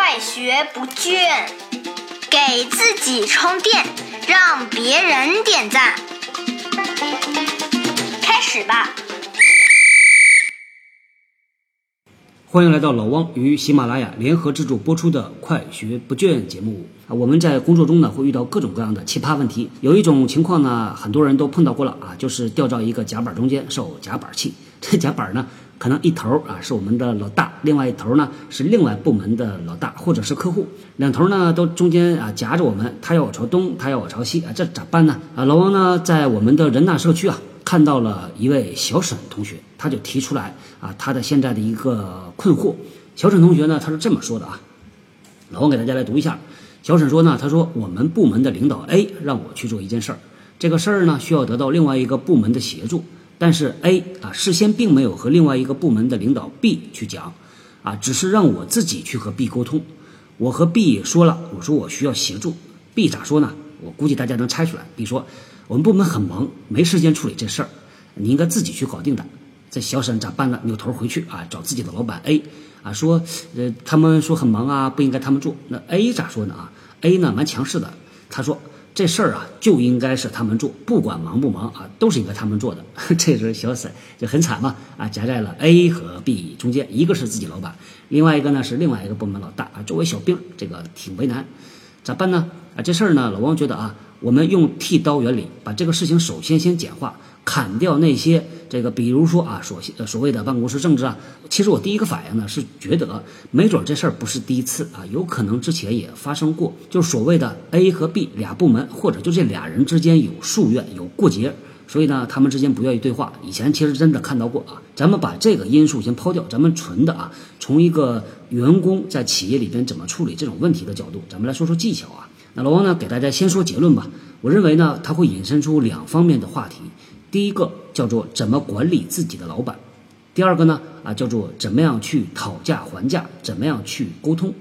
快学不倦，给自己充电，让别人点赞。开始吧。欢迎来到老汪与喜马拉雅联合制作播出的《快学不倦》节目啊！我们在工作中呢会遇到各种各样的奇葩问题，有一种情况呢很多人都碰到过了啊，就是掉到一个夹板中间受夹板气。这夹板呢可能一头啊是我们的老大，另外一头呢是另外部门的老大或者是客户，两头呢都中间啊夹着我们，他要我朝东，他要我朝西啊，这咋办呢？啊，老王呢在我们的人大社区啊。看到了一位小沈同学，他就提出来啊，他的现在的一个困惑。小沈同学呢，他是这么说的啊，老王给大家来读一下。小沈说呢，他说我们部门的领导 A 让我去做一件事儿，这个事儿呢需要得到另外一个部门的协助，但是 A 啊事先并没有和另外一个部门的领导 B 去讲，啊，只是让我自己去和 B 沟通。我和 B 也说了，我说我需要协助，B 咋说呢？我估计大家能猜出来。B 说。我们部门很忙，没时间处理这事儿，你应该自己去搞定的。这小沈咋办呢？扭头回去啊，找自己的老板 A 啊，说，呃，他们说很忙啊，不应该他们做。那 A 咋说呢？啊，A 呢蛮强势的，他说这事儿啊就应该是他们做，不管忙不忙啊，都是应该他们做的。这时候小沈就很惨嘛，啊，夹在了 A 和 B 中间，一个是自己老板，另外一个呢是另外一个部门老大啊，作为小兵，这个挺为难，咋办呢？啊，这事儿呢，老王觉得啊。我们用剃刀原理把这个事情首先先简化，砍掉那些这个，比如说啊，所所谓的办公室政治啊。其实我第一个反应呢是觉得，没准这事儿不是第一次啊，有可能之前也发生过。就是所谓的 A 和 B 俩部门，或者就这俩人之间有夙愿、有过节，所以呢，他们之间不愿意对话。以前其实真的看到过啊。咱们把这个因素先抛掉，咱们纯的啊，从一个员工在企业里边怎么处理这种问题的角度，咱们来说说技巧啊。那老王呢，给大家先说结论吧。我认为呢，他会引申出两方面的话题。第一个叫做怎么管理自己的老板，第二个呢啊叫做怎么样去讨价还价，怎么样去沟通。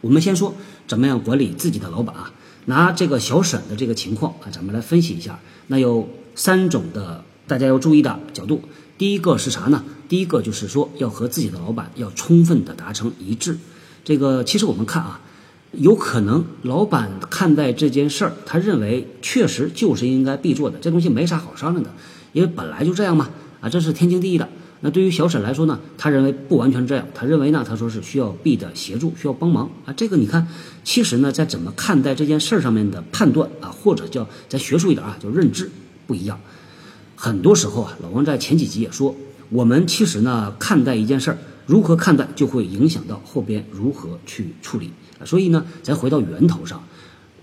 我们先说怎么样管理自己的老板啊。拿这个小沈的这个情况啊，咱们来分析一下。那有三种的大家要注意的角度。第一个是啥呢？第一个就是说要和自己的老板要充分的达成一致。这个其实我们看啊。有可能老板看待这件事儿，他认为确实就是应该必做的，这东西没啥好商量的，因为本来就这样嘛，啊，这是天经地义的。那对于小沈来说呢，他认为不完全这样，他认为呢，他说是需要 B 的协助，需要帮忙啊。这个你看，其实呢，在怎么看待这件事儿上面的判断啊，或者叫再学术一点啊，叫认知不一样。很多时候啊，老王在前几集也说，我们其实呢，看待一件事儿，如何看待就会影响到后边如何去处理。所以呢，咱回到源头上，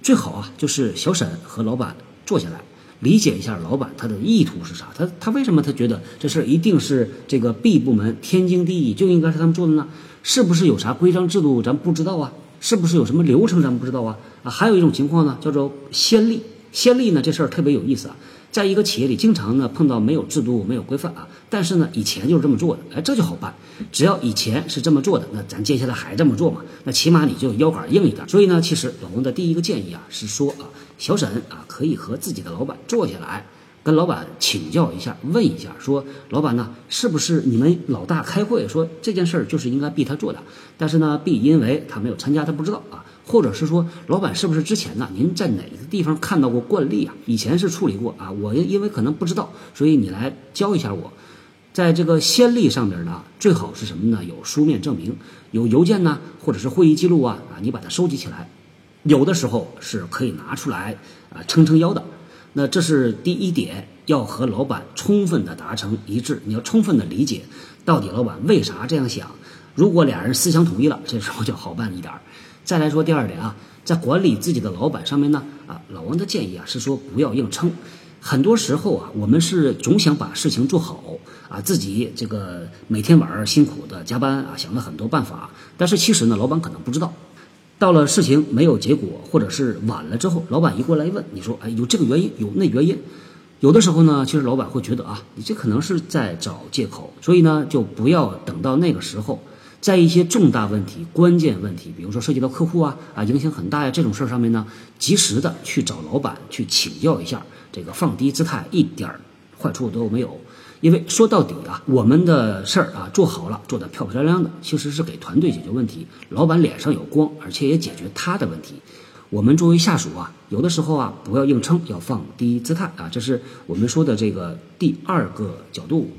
最好啊，就是小沈和老板坐下来，理解一下老板他的意图是啥，他他为什么他觉得这事儿一定是这个 B 部门天经地义就应该是他们做的呢？是不是有啥规章制度咱不知道啊？是不是有什么流程咱不知道啊？啊，还有一种情况呢，叫做先例。先例呢，这事儿特别有意思啊。在一个企业里，经常呢碰到没有制度、没有规范啊，但是呢以前就是这么做的，哎，这就好办。只要以前是这么做的，那咱接下来还这么做嘛？那起码你就腰杆硬一点。所以呢，其实老王的第一个建议啊，是说啊，小沈啊可以和自己的老板坐下来，跟老板请教一下，问一下，说老板呢，是不是你们老大开会说这件事儿就是应该 B 他做的？但是呢，B 因为他没有参加，他不知道啊。或者是说，老板是不是之前呢？您在哪个地方看到过惯例啊？以前是处理过啊？我因为可能不知道，所以你来教一下我。在这个先例上面呢，最好是什么呢？有书面证明，有邮件呢，或者是会议记录啊啊，你把它收集起来，有的时候是可以拿出来啊撑撑腰的。那这是第一点，要和老板充分的达成一致，你要充分的理解到底老板为啥这样想。如果俩人思想统一了，这时候就好办一点儿。再来说第二点啊，在管理自己的老板上面呢，啊，老王的建议啊是说不要硬撑。很多时候啊，我们是总想把事情做好啊，自己这个每天晚上辛苦的加班啊，想了很多办法。但是其实呢，老板可能不知道，到了事情没有结果或者是晚了之后，老板一过来问，你说哎，有这个原因，有那原因，有的时候呢，其实老板会觉得啊，你这可能是在找借口，所以呢，就不要等到那个时候。在一些重大问题、关键问题，比如说涉及到客户啊啊，影响很大呀这种事儿上面呢，及时的去找老板去请教一下，这个放低姿态一点儿坏处都没有。因为说到底啊，我们的事儿啊做好了，做得漂漂亮亮的，其实是给团队解决问题，老板脸上有光，而且也解决他的问题。我们作为下属啊，有的时候啊不要硬撑，要放低姿态啊，这是我们说的这个第二个角度。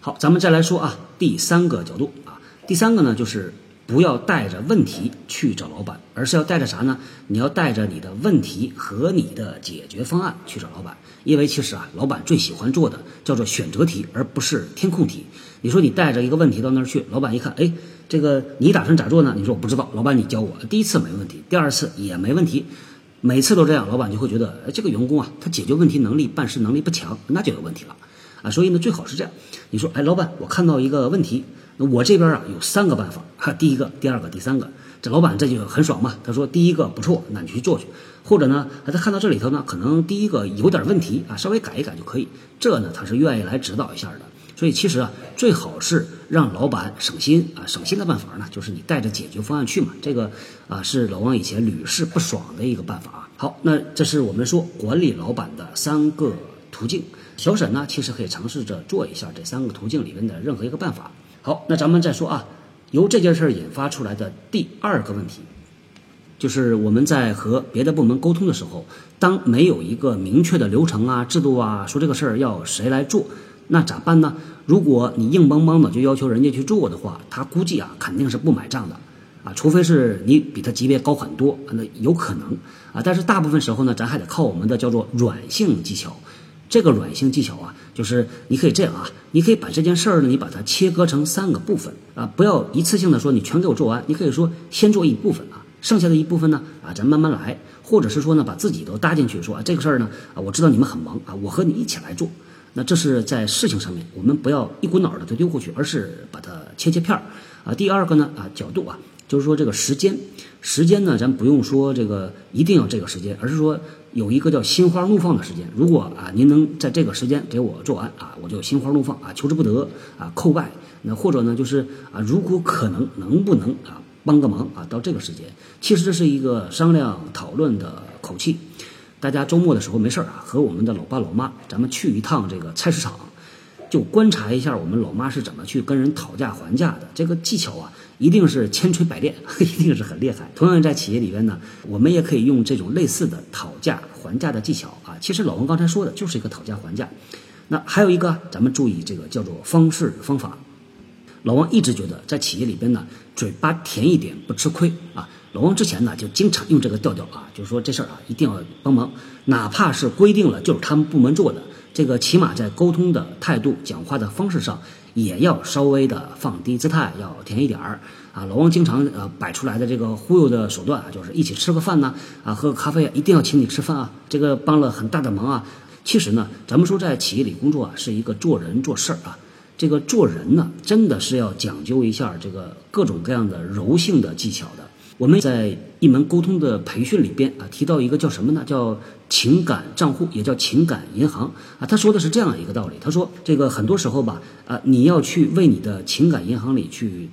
好，咱们再来说啊，第三个角度，第三个呢就是不要带着问题去找老板，而是要带着啥呢？你要带着你的问题和你的解决方案去找老板，因为其实啊，老板最喜欢做的叫做选择题，而不是填空题。你说你带着一个问题到那儿去，老板一看，哎，这个你打算咋做呢？你说我不知道，老板你教我。第一次没问题，第二次也没问题，每次都这样，老板就会觉得，这个员工啊，他解决问题能力、办事能力不强，那就有问题了。啊，所以呢，最好是这样。你说，哎，老板，我看到一个问题，那我这边啊有三个办法，哈，第一个、第二个、第三个。这老板这就很爽嘛，他说第一个不错，那你去做去。或者呢，他看到这里头呢，可能第一个有点问题啊，稍微改一改就可以。这呢，他是愿意来指导一下的。所以其实啊，最好是让老板省心啊，省心的办法呢，就是你带着解决方案去嘛。这个啊，是老王以前屡试不爽的一个办法啊。好，那这是我们说管理老板的三个途径。小沈呢，其实可以尝试着做一下这三个途径里面的任何一个办法。好，那咱们再说啊，由这件事儿引发出来的第二个问题，就是我们在和别的部门沟通的时候，当没有一个明确的流程啊、制度啊，说这个事儿要谁来做，那咋办呢？如果你硬邦邦的就要求人家去做的话，他估计啊肯定是不买账的啊，除非是你比他级别高很多，那有可能啊，但是大部分时候呢，咱还得靠我们的叫做软性技巧。这个软性技巧啊，就是你可以这样啊，你可以把这件事儿呢，你把它切割成三个部分啊，不要一次性的说你全给我做完，你可以说先做一部分啊，剩下的一部分呢啊，咱慢慢来，或者是说呢，把自己都搭进去，说啊这个事儿呢啊，我知道你们很忙啊，我和你一起来做。那这是在事情上面，我们不要一股脑儿的就丢过去，而是把它切切片儿啊。第二个呢啊，角度啊，就是说这个时间，时间呢，咱不用说这个一定要这个时间，而是说。有一个叫心花怒放的时间，如果啊您能在这个时间给我做完啊，我就心花怒放啊，求之不得啊，叩拜。那或者呢，就是啊，如果可能，能不能啊帮个忙啊？到这个时间，其实这是一个商量讨论的口气。大家周末的时候没事儿啊，和我们的老爸老妈，咱们去一趟这个菜市场，就观察一下我们老妈是怎么去跟人讨价还价的。这个技巧啊。一定是千锤百炼，一定是很厉害。同样在企业里边呢，我们也可以用这种类似的讨价还价的技巧啊。其实老王刚才说的就是一个讨价还价。那还有一个，咱们注意这个叫做方式方法。老王一直觉得在企业里边呢，嘴巴甜一点不吃亏啊。老王之前呢就经常用这个调调啊，就是说这事儿啊一定要帮忙，哪怕是规定了就是他们部门做的，这个起码在沟通的态度、讲话的方式上。也要稍微的放低姿态，要甜一点儿啊！老王经常呃摆出来的这个忽悠的手段啊，就是一起吃个饭呢，啊喝个咖啡，一定要请你吃饭啊！这个帮了很大的忙啊。其实呢，咱们说在企业里工作啊，是一个做人做事儿啊，这个做人呢，真的是要讲究一下这个各种各样的柔性的技巧的。我们在一门沟通的培训里边啊，提到一个叫什么呢？叫情感账户，也叫情感银行啊。他说的是这样一个道理，他说这个很多时候吧，啊，你要去为你的情感银行里去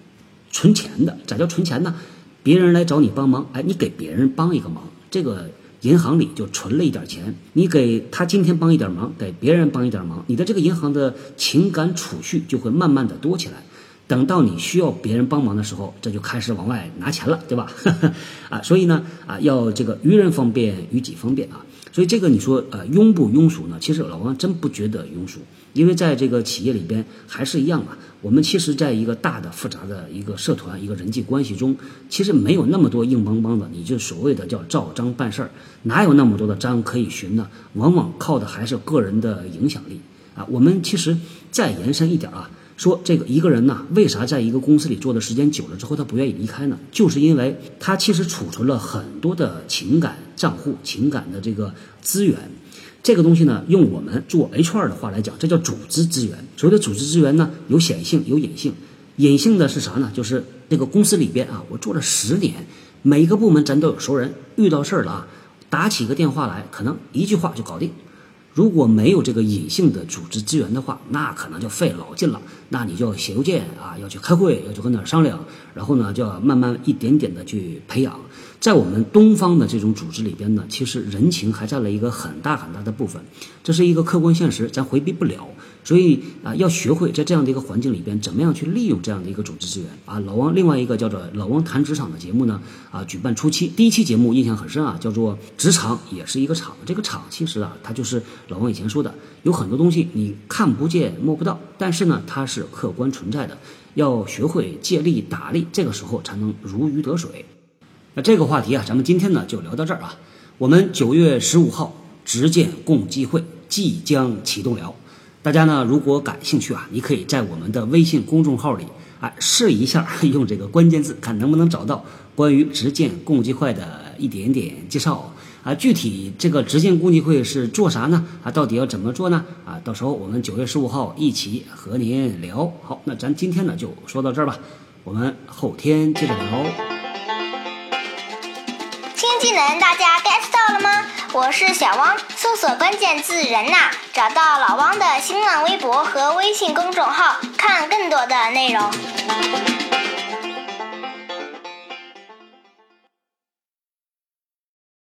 存钱的。咋叫存钱呢？别人来找你帮忙，哎，你给别人帮一个忙，这个银行里就存了一点钱。你给他今天帮一点忙，给别人帮一点忙，你的这个银行的情感储蓄就会慢慢的多起来。等到你需要别人帮忙的时候，这就开始往外拿钱了，对吧？啊，所以呢，啊，要这个于人方便，于己方便啊。所以这个你说，呃，庸不庸俗呢？其实老王真不觉得庸俗，因为在这个企业里边还是一样啊。我们其实在一个大的复杂的一个社团、一个人际关系中，其实没有那么多硬邦邦的，你就所谓的叫照章办事儿，哪有那么多的章可以循呢？往往靠的还是个人的影响力啊。我们其实再延伸一点啊。说这个一个人呢，为啥在一个公司里做的时间久了之后，他不愿意离开呢？就是因为他其实储存了很多的情感账户、情感的这个资源。这个东西呢，用我们做 HR 的话来讲，这叫组织资源。所谓的组织资源呢，有显性，有隐性。隐性的是啥呢？就是这个公司里边啊，我做了十年，每一个部门咱都有熟人，遇到事儿了啊，打起个电话来，可能一句话就搞定。如果没有这个隐性的组织资源的话，那可能就费老劲了。那你就要写邮件啊，要去开会，要去跟那儿商量，然后呢，就要慢慢一点点的去培养。在我们东方的这种组织里边呢，其实人情还占了一个很大很大的部分，这是一个客观现实，咱回避不了。所以啊，要学会在这样的一个环境里边，怎么样去利用这样的一个组织资源啊。老王另外一个叫做《老王谈职场》的节目呢，啊，举办初期第一期节目印象很深啊，叫做“职场也是一个场”。这个场其实啊，它就是老王以前说的，有很多东西你看不见摸不到，但是呢，它是客观存在的。要学会借力打力，这个时候才能如鱼得水。那这个话题啊，咱们今天呢就聊到这儿啊。我们九月十五号直建共济会即将启动了，大家呢如果感兴趣啊，你可以在我们的微信公众号里啊试一下，用这个关键字看能不能找到关于直建共济会的一点点介绍啊。具体这个直建共济会是做啥呢？啊，到底要怎么做呢？啊，到时候我们九月十五号一起和您聊。好，那咱今天呢就说到这儿吧，我们后天接着聊。技能大家 get 到了吗？我是小汪，搜索关键字“人呐”，找到老汪的新浪微博和微信公众号，看更多的内容。